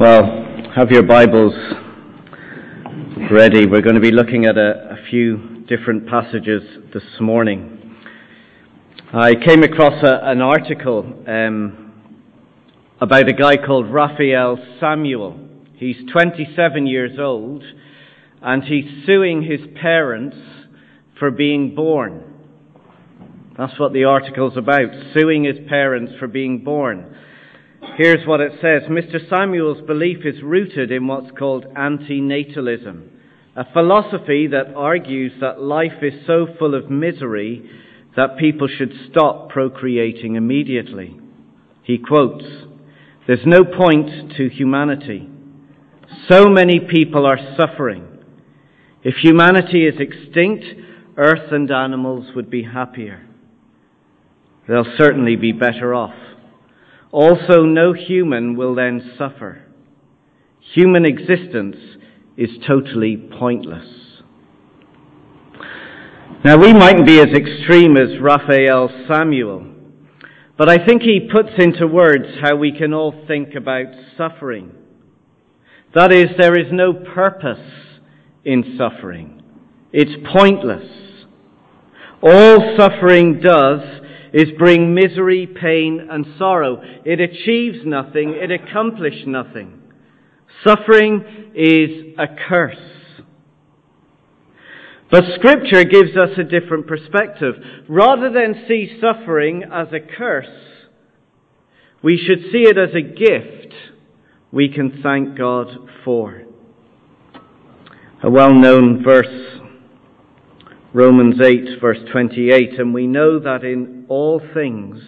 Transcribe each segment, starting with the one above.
Well, have your Bibles ready. We're going to be looking at a, a few different passages this morning. I came across a, an article um, about a guy called Raphael Samuel. He's 27 years old and he's suing his parents for being born. That's what the article's about, suing his parents for being born. Here's what it says Mr. Samuel's belief is rooted in what's called antinatalism, a philosophy that argues that life is so full of misery that people should stop procreating immediately. He quotes, There's no point to humanity. So many people are suffering. If humanity is extinct, earth and animals would be happier. They'll certainly be better off. Also, no human will then suffer. Human existence is totally pointless. Now, we mightn't be as extreme as Raphael Samuel, but I think he puts into words how we can all think about suffering. That is, there is no purpose in suffering. It's pointless. All suffering does is bring misery, pain, and sorrow. It achieves nothing, it accomplishes nothing. Suffering is a curse. But Scripture gives us a different perspective. Rather than see suffering as a curse, we should see it as a gift we can thank God for. A well known verse Romans 8, verse 28, and we know that in all things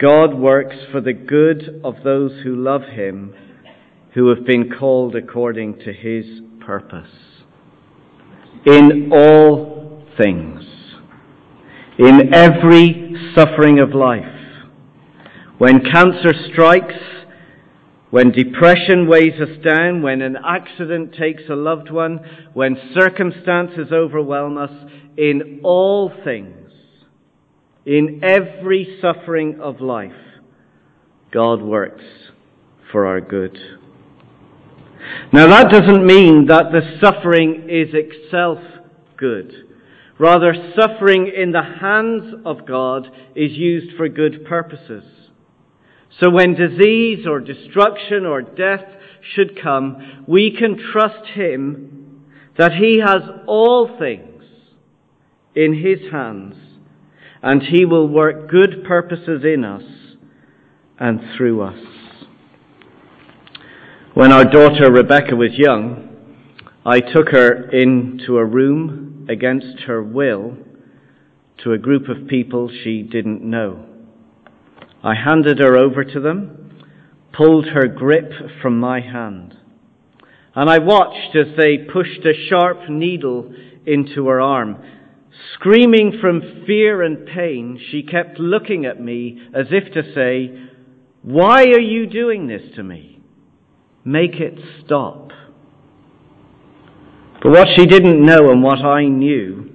God works for the good of those who love Him, who have been called according to His purpose. In all things, in every suffering of life, when cancer strikes, when depression weighs us down, when an accident takes a loved one, when circumstances overwhelm us, in all things, in every suffering of life, God works for our good. Now that doesn't mean that the suffering is itself good. Rather, suffering in the hands of God is used for good purposes. So when disease or destruction or death should come, we can trust Him that He has all things in His hands and He will work good purposes in us and through us. When our daughter Rebecca was young, I took her into a room against her will to a group of people she didn't know. I handed her over to them, pulled her grip from my hand, and I watched as they pushed a sharp needle into her arm. Screaming from fear and pain, she kept looking at me as if to say, Why are you doing this to me? Make it stop. But what she didn't know and what I knew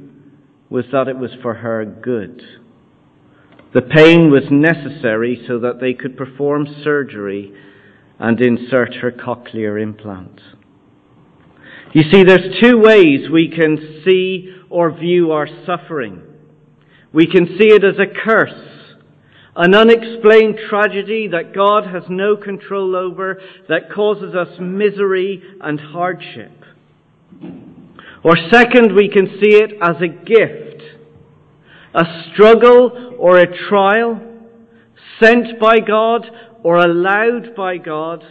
was that it was for her good. The pain was necessary so that they could perform surgery and insert her cochlear implant. You see, there's two ways we can see or view our suffering. We can see it as a curse, an unexplained tragedy that God has no control over, that causes us misery and hardship. Or second, we can see it as a gift, a struggle or a trial sent by God or allowed by God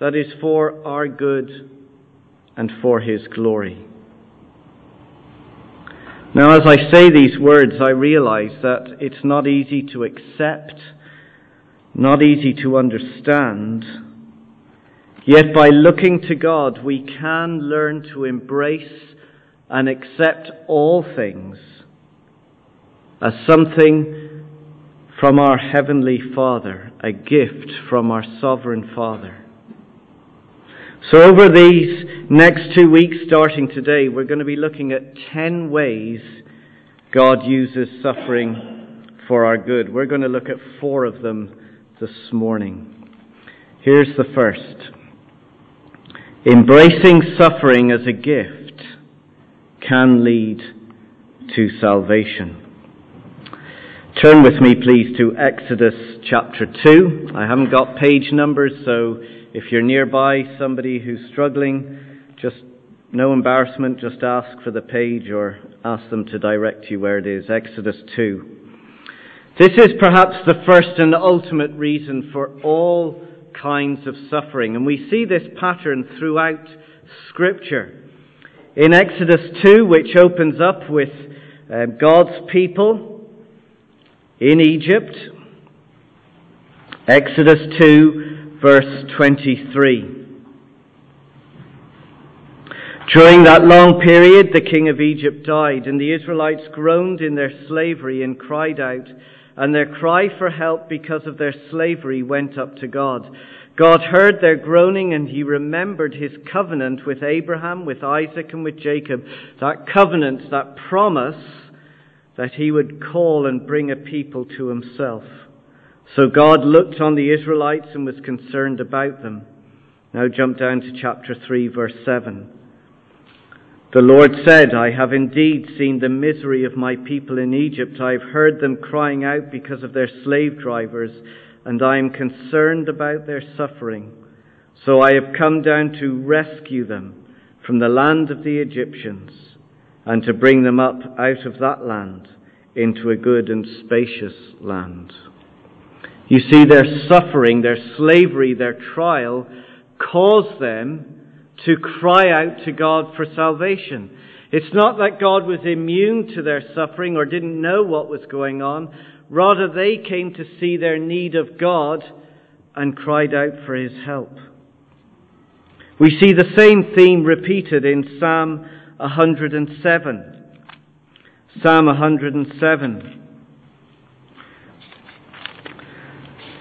that is for our good and for His glory. Now, as I say these words, I realize that it's not easy to accept, not easy to understand. Yet by looking to God, we can learn to embrace and accept all things as something from our Heavenly Father, a gift from our Sovereign Father. So, over these next two weeks, starting today, we're going to be looking at ten ways God uses suffering for our good. We're going to look at four of them this morning. Here's the first. Embracing suffering as a gift can lead to salvation. Turn with me, please, to Exodus chapter 2. I haven't got page numbers, so if you're nearby somebody who's struggling, just no embarrassment, just ask for the page or ask them to direct you where it is. Exodus 2. This is perhaps the first and ultimate reason for all kinds of suffering, and we see this pattern throughout Scripture. In Exodus 2, which opens up with uh, God's people in Egypt, Exodus 2, verse 23. During that long period, the king of Egypt died, and the Israelites groaned in their slavery and cried out, and their cry for help because of their slavery went up to God. God heard their groaning, and he remembered his covenant with Abraham, with Isaac, and with Jacob. That covenant, that promise that he would call and bring a people to himself. So God looked on the Israelites and was concerned about them. Now jump down to chapter 3, verse 7. The Lord said, I have indeed seen the misery of my people in Egypt. I have heard them crying out because of their slave drivers, and I am concerned about their suffering. So I have come down to rescue them from the land of the Egyptians, and to bring them up out of that land into a good and spacious land. You see, their suffering, their slavery, their trial caused them to cry out to God for salvation. It's not that God was immune to their suffering or didn't know what was going on. Rather, they came to see their need of God and cried out for his help. We see the same theme repeated in Psalm 107. Psalm 107.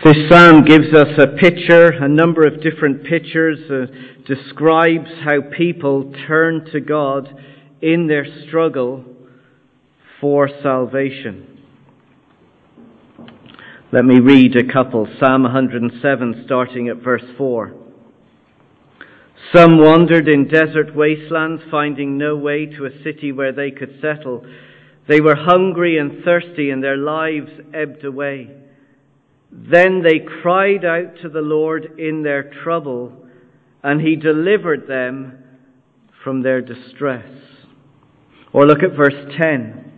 This psalm gives us a picture, a number of different pictures, uh, describes how people turn to God in their struggle for salvation. Let me read a couple. Psalm 107, starting at verse 4. Some wandered in desert wastelands, finding no way to a city where they could settle. They were hungry and thirsty, and their lives ebbed away. Then they cried out to the Lord in their trouble, and he delivered them from their distress. Or look at verse 10.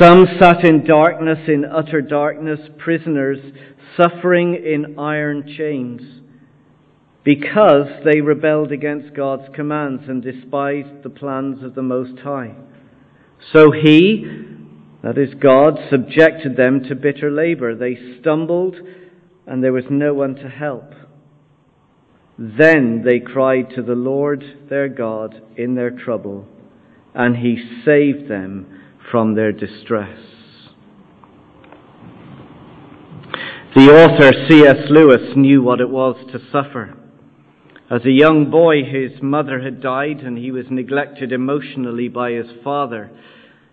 Some sat in darkness, in utter darkness, prisoners, suffering in iron chains, because they rebelled against God's commands and despised the plans of the Most High. So he, that is, God subjected them to bitter labor. They stumbled, and there was no one to help. Then they cried to the Lord their God in their trouble, and he saved them from their distress. The author C.S. Lewis knew what it was to suffer. As a young boy, his mother had died, and he was neglected emotionally by his father.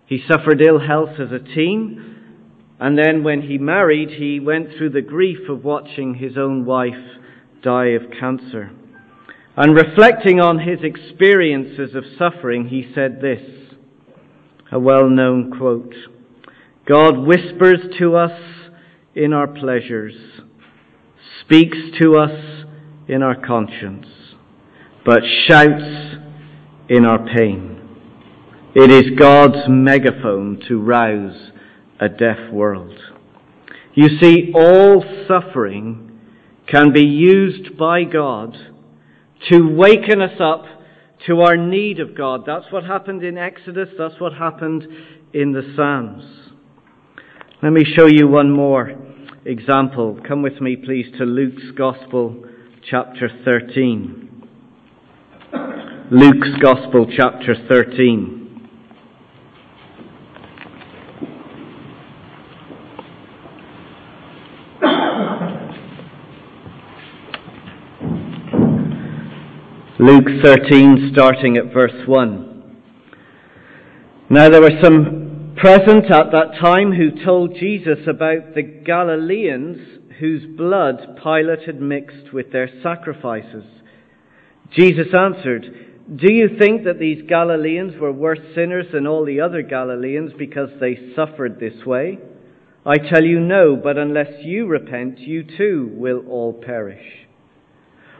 He suffered ill health as a teen, and then when he married, he went through the grief of watching his own wife die of cancer. And reflecting on his experiences of suffering, he said this, a well-known quote, God whispers to us in our pleasures, speaks to us in our conscience, but shouts in our pain. It is God's megaphone to rouse a deaf world. You see, all suffering can be used by God to waken us up to our need of God. That's what happened in Exodus. That's what happened in the Psalms. Let me show you one more example. Come with me, please, to Luke's Gospel, chapter 13. Luke's Gospel, chapter 13. Luke 13, starting at verse 1. Now there were some present at that time who told Jesus about the Galileans whose blood Pilate had mixed with their sacrifices. Jesus answered, Do you think that these Galileans were worse sinners than all the other Galileans because they suffered this way? I tell you no, but unless you repent, you too will all perish.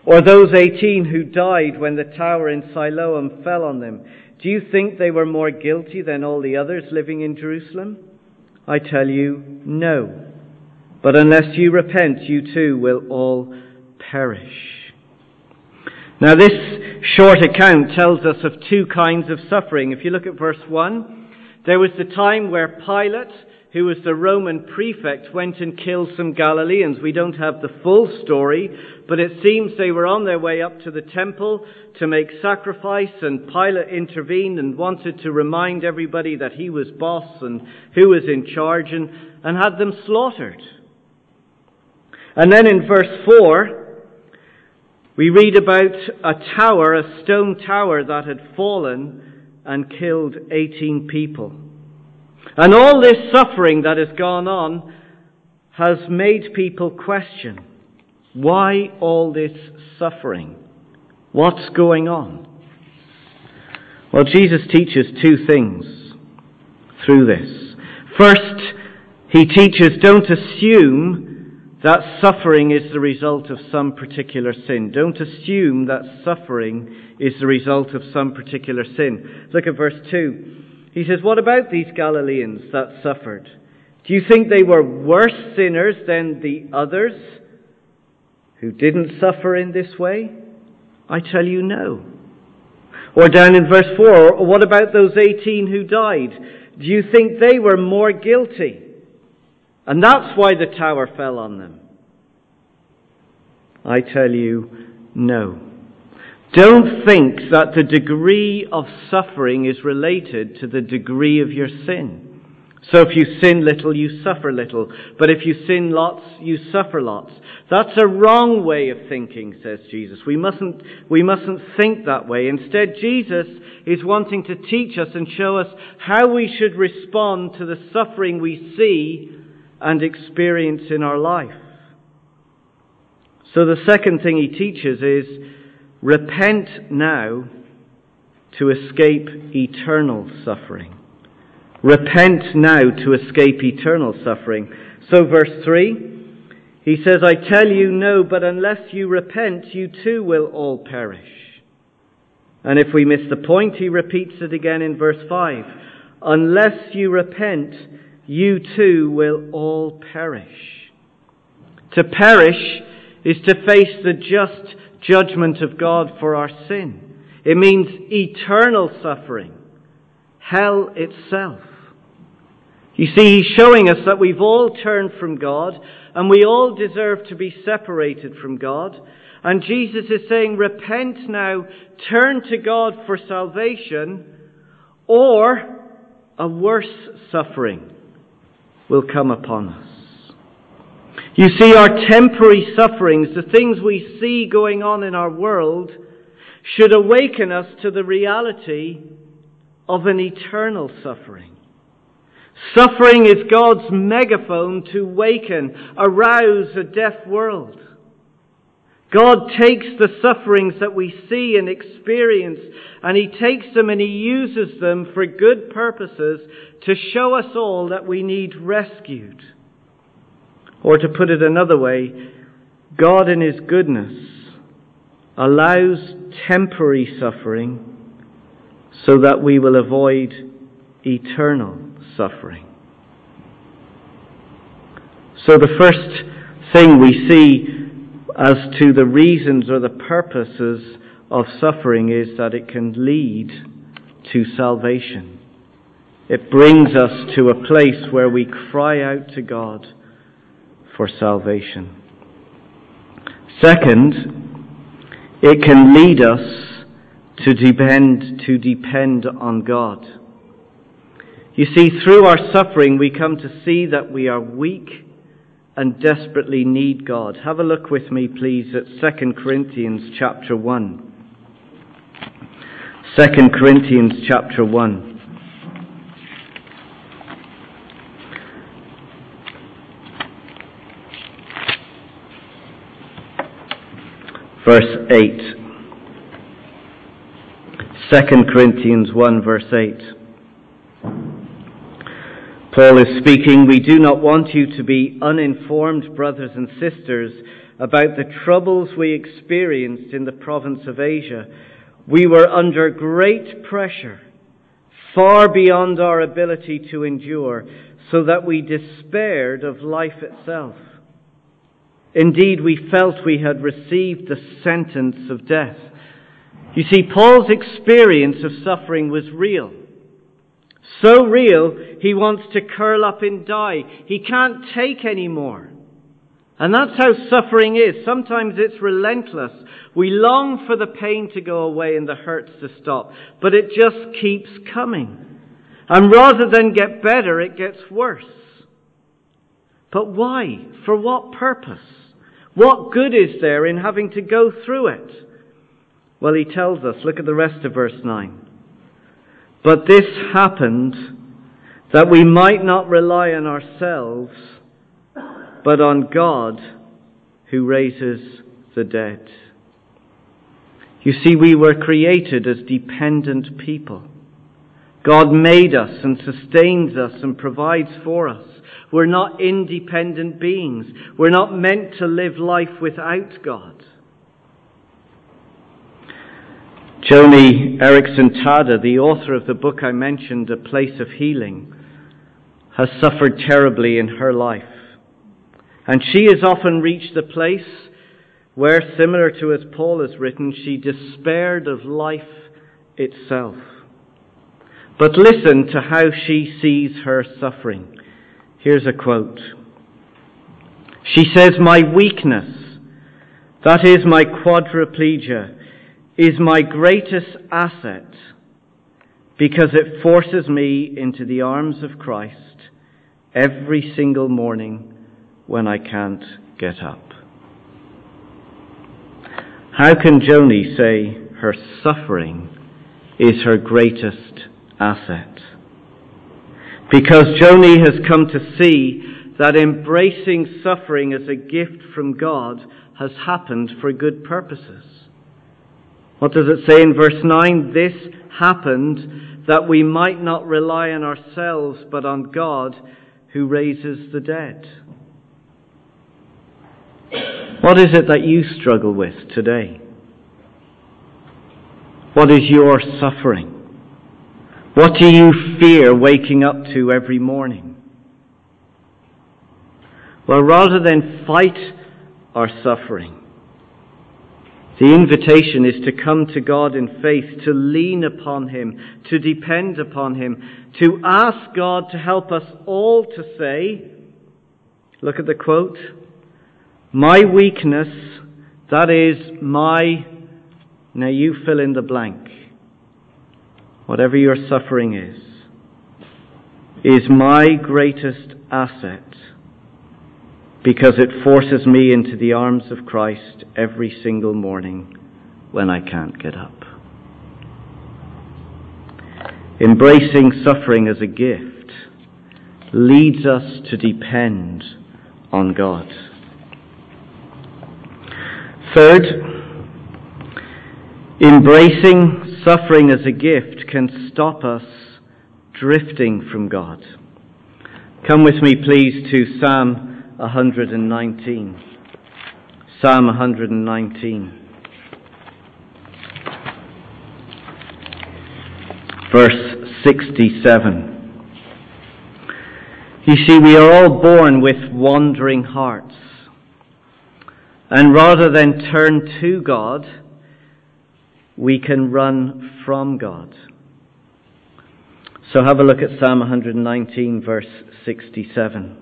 Or those eighteen who died when the tower in Siloam fell on them, do you think they were more guilty than all the others living in Jerusalem? I tell you, no. But unless you repent, you too will all perish. Now, this short account tells us of two kinds of suffering. If you look at verse 1, there was the time where Pilate who was the Roman prefect, went and killed some Galileans. We don't have the full story, but it seems they were on their way up to the temple to make sacrifice, and Pilate intervened and wanted to remind everybody that he was boss and who was in charge, and, and had them slaughtered. And then in verse 4, we read about a tower, a stone tower that had fallen and killed 18 people. And all this suffering that has gone on has made people question why all this suffering? What's going on? Well, Jesus teaches two things through this. First, he teaches don't assume that suffering is the result of some particular sin. Don't assume that suffering is the result of some particular sin. Look at verse 2. He says, What about these Galileans that suffered? Do you think they were worse sinners than the others who didn't suffer in this way? I tell you no. Or down in verse 4, what about those 18 who died? Do you think they were more guilty? And that's why the tower fell on them. I tell you, no. Don't think that the degree of suffering is related to the degree of your sin. So if you sin little, you suffer little. But if you sin lots, you suffer lots. That's a wrong way of thinking, says Jesus. We mustn't, we mustn't think that way. Instead, Jesus is wanting to teach us and show us how we should respond to the suffering we see and experience in our life. So the second thing he teaches is Repent now to escape eternal suffering. Repent now to escape eternal suffering. So, verse 3, he says, I tell you no, but unless you repent, you too will all perish. And if we miss the point, he repeats it again in verse 5. Unless you repent, you too will all perish. To perish is to face the just judgment of God for our sin. It means eternal suffering, hell itself. You see, he's showing us that we've all turned from God and we all deserve to be separated from God. And Jesus is saying, repent now, turn to God for salvation, or a worse suffering will come upon us. You see, our temporary sufferings, the things we see going on in our world, should awaken us to the reality of an eternal suffering. Suffering is God's megaphone to waken, arouse a deaf world. God takes the sufferings that we see and experience and He takes them and He uses them for good purposes to show us all that we need rescued. Or to put it another way, God in His goodness allows temporary suffering so that we will avoid eternal suffering. So the first thing we see as to the reasons or the purposes of suffering is that it can lead to salvation. It brings us to a place where we cry out to God for salvation. Second, it can lead us to depend, to depend on God. You see, through our suffering, we come to see that we are weak and desperately need God. Have a look with me, please, at 2 Corinthians chapter 1. 2 Corinthians chapter 1. Verse 8. 2 Corinthians 1, verse 8. Paul is speaking, We do not want you to be uninformed, brothers and sisters, about the troubles we experienced in the province of Asia. We were under great pressure, far beyond our ability to endure, so that we despaired of life itself. Indeed, we felt we had received the sentence of death. You see, Paul's experience of suffering was real. So real, he wants to curl up and die. He can't take any more. And that's how suffering is. Sometimes it's relentless. We long for the pain to go away and the hurts to stop, but it just keeps coming. And rather than get better, it gets worse. But why? For what purpose? What good is there in having to go through it? Well, he tells us, look at the rest of verse 9. But this happened that we might not rely on ourselves, but on God who raises the dead. You see, we were created as dependent people. God made us and sustains us and provides for us. We're not independent beings. We're not meant to live life without God. Joni Eareckson Tada, the author of the book I mentioned, A Place of Healing, has suffered terribly in her life. And she has often reached the place where, similar to as Paul has written, she despaired of life itself. But listen to how she sees her suffering. Here's a quote. She says, My weakness, that is my quadriplegia, is my greatest asset because it forces me into the arms of Christ every single morning when I can't get up. How can Joni say her suffering is her greatest asset? Because Joni has come to see that embracing suffering as a gift from God has happened for good purposes. What does it say in verse 9? This happened that we might not rely on ourselves, but on God who raises the dead. What is it that you struggle with today? What is your suffering? What do you fear waking up to every morning? Well, rather than fight our suffering, the invitation is to come to God in faith, to lean upon Him, to depend upon Him, to ask God to help us all to say, look at the quote, my weakness, that is my, now you fill in the blank, whatever your suffering is, is my greatest asset because it forces me into the arms of Christ every single morning when I can't get up. Embracing suffering as a gift leads us to depend on God. Third, embracing suffering as a gift can stop us drifting from God. Come with me, please, to Psalm 119. Psalm 119. Verse 67. You see, we are all born with wandering hearts. And rather than turn to God, we can run from God. So have a look at Psalm 119, verse 67.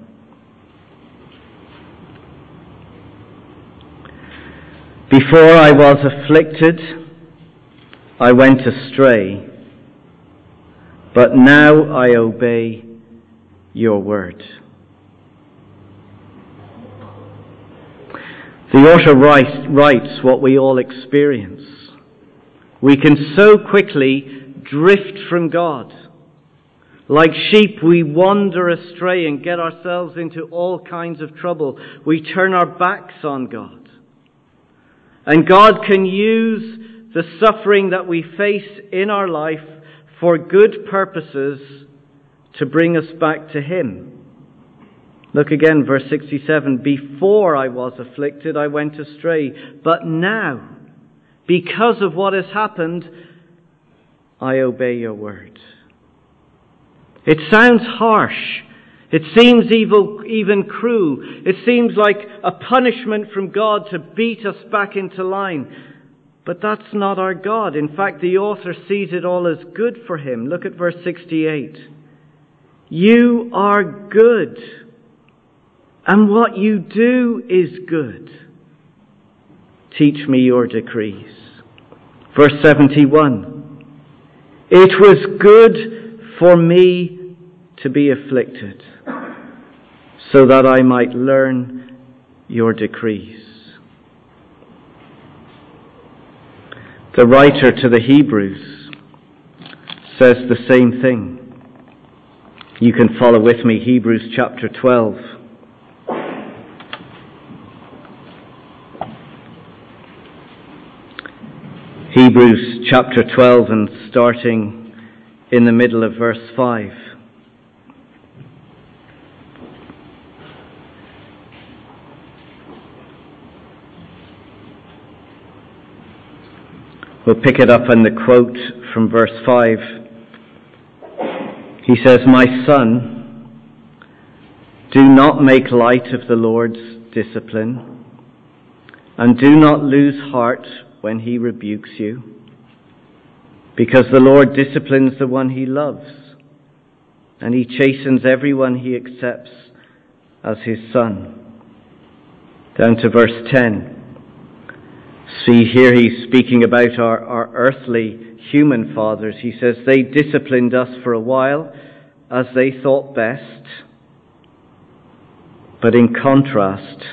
Before I was afflicted, I went astray, but now I obey your word. The author writes what we all experience. We can so quickly drift from God. Like sheep, we wander astray and get ourselves into all kinds of trouble. We turn our backs on God. And God can use the suffering that we face in our life for good purposes to bring us back to Him. Look again, verse 67. Before I was afflicted, I went astray. But now, because of what has happened, I obey your word. It sounds harsh. It seems evil, even cruel. It seems like a punishment from God to beat us back into line. But that's not our God. In fact, the author sees it all as good for him. Look at verse 68. You are good, and what you do is good. Teach me your decrees. Verse 71. It was good for me to be afflicted so that I might learn your decrees. The writer to the Hebrews says the same thing. You can follow with me, Hebrews chapter 12. Hebrews chapter 12 and starting in the middle of verse 5. We'll pick it up in the quote from verse 5. He says, My son, do not make light of the Lord's discipline, and do not lose heart when he rebukes you, because the Lord disciplines the one he loves, and he chastens everyone he accepts as his son. Down to verse 10. See, here he's speaking about our, our earthly human fathers. He says, They disciplined us for a while as they thought best. But in contrast,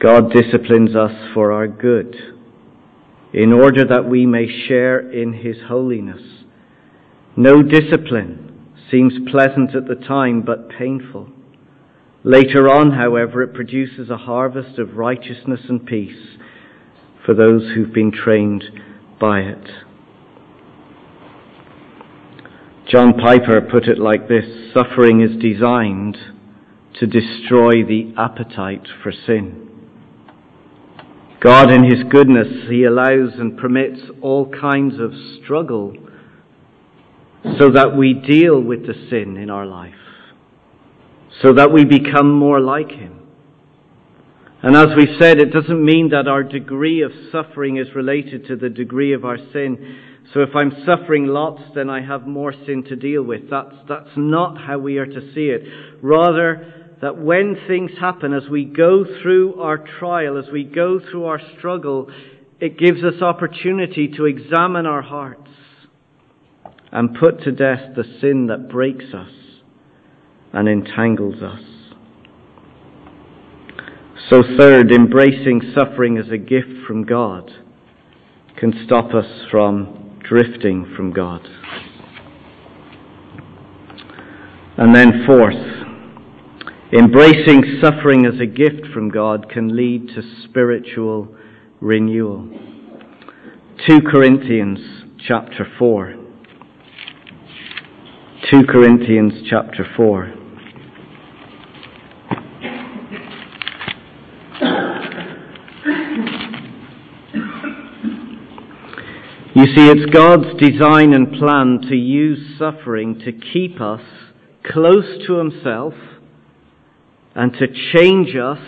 God disciplines us for our good, in order that we may share in His holiness. No discipline seems pleasant at the time, but painful. Later on, however, it produces a harvest of righteousness and peace for those who've been trained by it. John Piper put it like this suffering is designed to destroy the appetite for sin. God, in His goodness, He allows and permits all kinds of struggle so that we deal with the sin in our life, so that we become more like Him. And as we've said, it doesn't mean that our degree of suffering is related to the degree of our sin. So if I'm suffering lots, then I have more sin to deal with. That's, that's not how we are to see it. Rather, that when things happen, as we go through our trial, as we go through our struggle, it gives us opportunity to examine our hearts and put to death the sin that breaks us and entangles us. So, third, embracing suffering as a gift from God can stop us from drifting from God. And then, fourth, embracing suffering as a gift from God can lead to spiritual renewal. 2 Corinthians chapter 4. 2 Corinthians chapter 4. You see, it's God's design and plan to use suffering to keep us close to Himself and to change us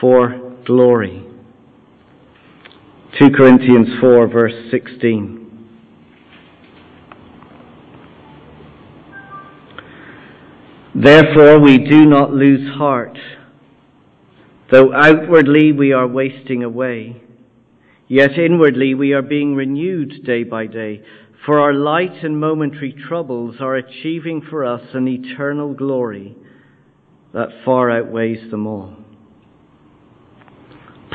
for glory. 2 Corinthians 4, verse 16. Therefore, we do not lose heart, though outwardly we are wasting away Yet inwardly we are being renewed day by day, for our light and momentary troubles are achieving for us an eternal glory that far outweighs them all.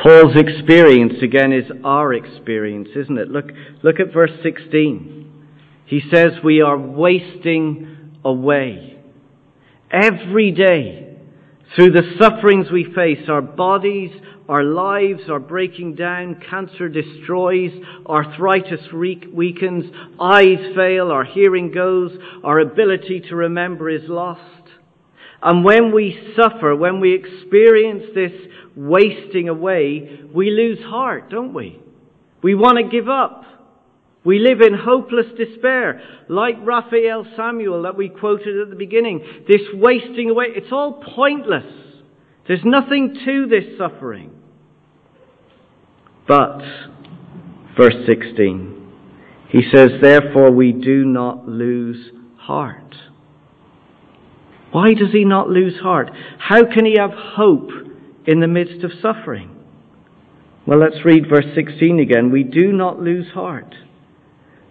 Paul's experience again is our experience, isn't it? Look, look at verse 16. He says we are wasting away. Every day Through the sufferings we face, our bodies, our lives are breaking down, cancer destroys, arthritis weakens, eyes fail, our hearing goes, our ability to remember is lost. And when we suffer, when we experience this wasting away, we lose heart, don't we? We want to give up. We live in hopeless despair, like Raphael Samuel that we quoted at the beginning. This wasting away, it's all pointless. There's nothing to this suffering. But, verse 16, he says, Therefore we do not lose heart. Why does he not lose heart? How can he have hope in the midst of suffering? Well, let's read verse 16 again. We do not lose heart.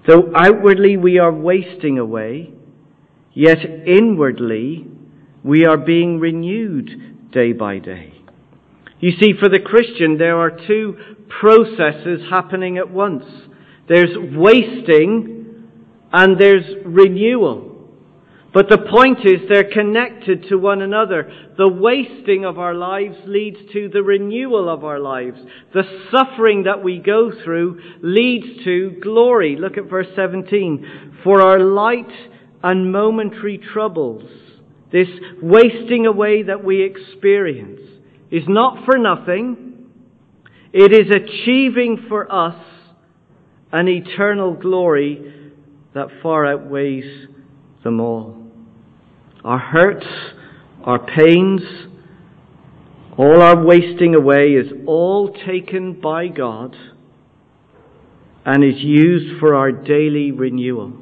Though outwardly we are wasting away, yet inwardly we are being renewed day by day. You see, for the Christian, there are two processes happening at once. There's wasting and there's renewal. But the point is they're connected to one another. The wasting of our lives leads to the renewal of our lives. The suffering that we go through leads to glory. Look at verse 17. For our light and momentary troubles, this wasting away that we experience, is not for nothing. It is achieving for us an eternal glory that far outweighs them all our hurts, our pains, all our wasting away is all taken by God and is used for our daily renewal.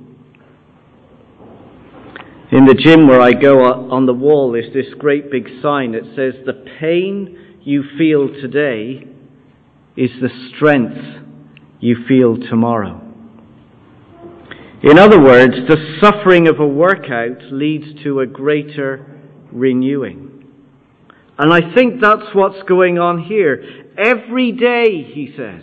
In the gym where I go uh, on the wall is this great big sign that says, The pain you feel today is the strength you feel tomorrow. In other words, the suffering of a workout leads to a greater renewing. And I think that's what's going on here. Every day, he says,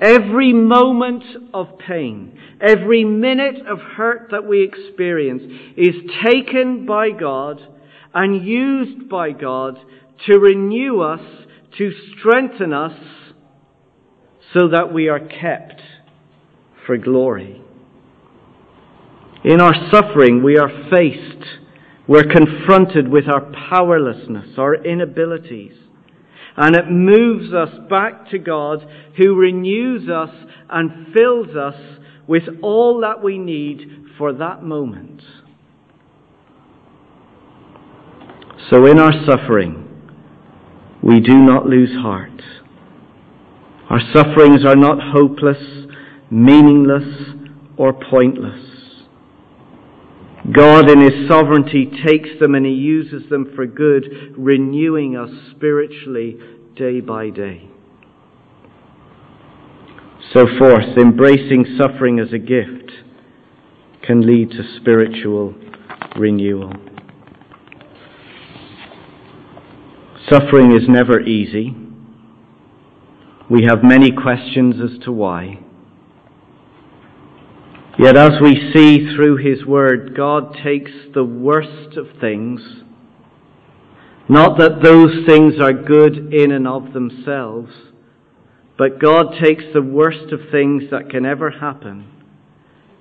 every moment of pain, every minute of hurt that we experience is taken by God and used by God to renew us, to strengthen us, so that we are kept for glory. In our suffering, we are faced, we're confronted with our powerlessness, our inabilities. And it moves us back to God who renews us and fills us with all that we need for that moment. So in our suffering, we do not lose heart. Our sufferings are not hopeless, meaningless, or pointless. God in His sovereignty takes them and He uses them for good, renewing us spiritually day by day. So fourth, embracing suffering as a gift can lead to spiritual renewal. Suffering is never easy. We have many questions as to why. Yet as we see through His Word, God takes the worst of things, not that those things are good in and of themselves, but God takes the worst of things that can ever happen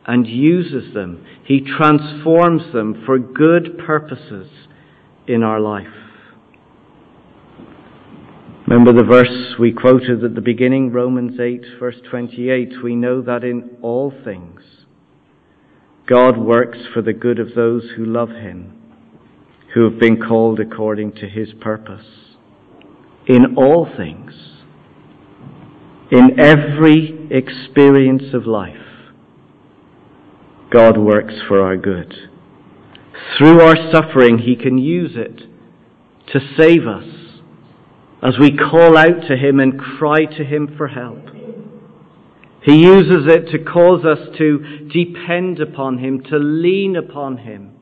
and uses them. He transforms them for good purposes in our life. Remember the verse we quoted at the beginning, Romans 8, verse 28. We know that in all things God works for the good of those who love him, who have been called according to his purpose. In all things, in every experience of life, God works for our good. Through our suffering, he can use it to save us as we call out to him and cry to him for help. He uses it to cause us to depend upon Him, to lean upon Him.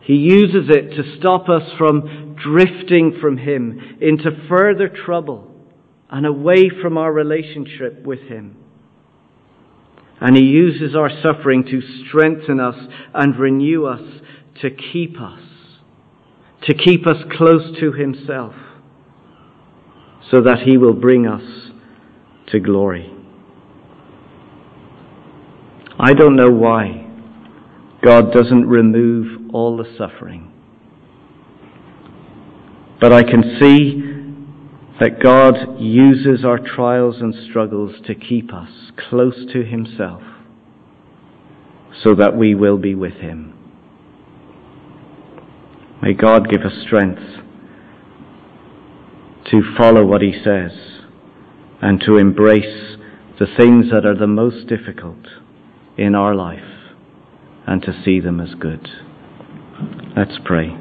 He uses it to stop us from drifting from Him into further trouble and away from our relationship with Him. And He uses our suffering to strengthen us and renew us, to keep us, to keep us close to Himself, so that He will bring us to glory. I don't know why God doesn't remove all the suffering. But I can see that God uses our trials and struggles to keep us close to Himself so that we will be with Him. May God give us strength to follow what He says and to embrace the things that are the most difficult in our life and to see them as good. Let's pray.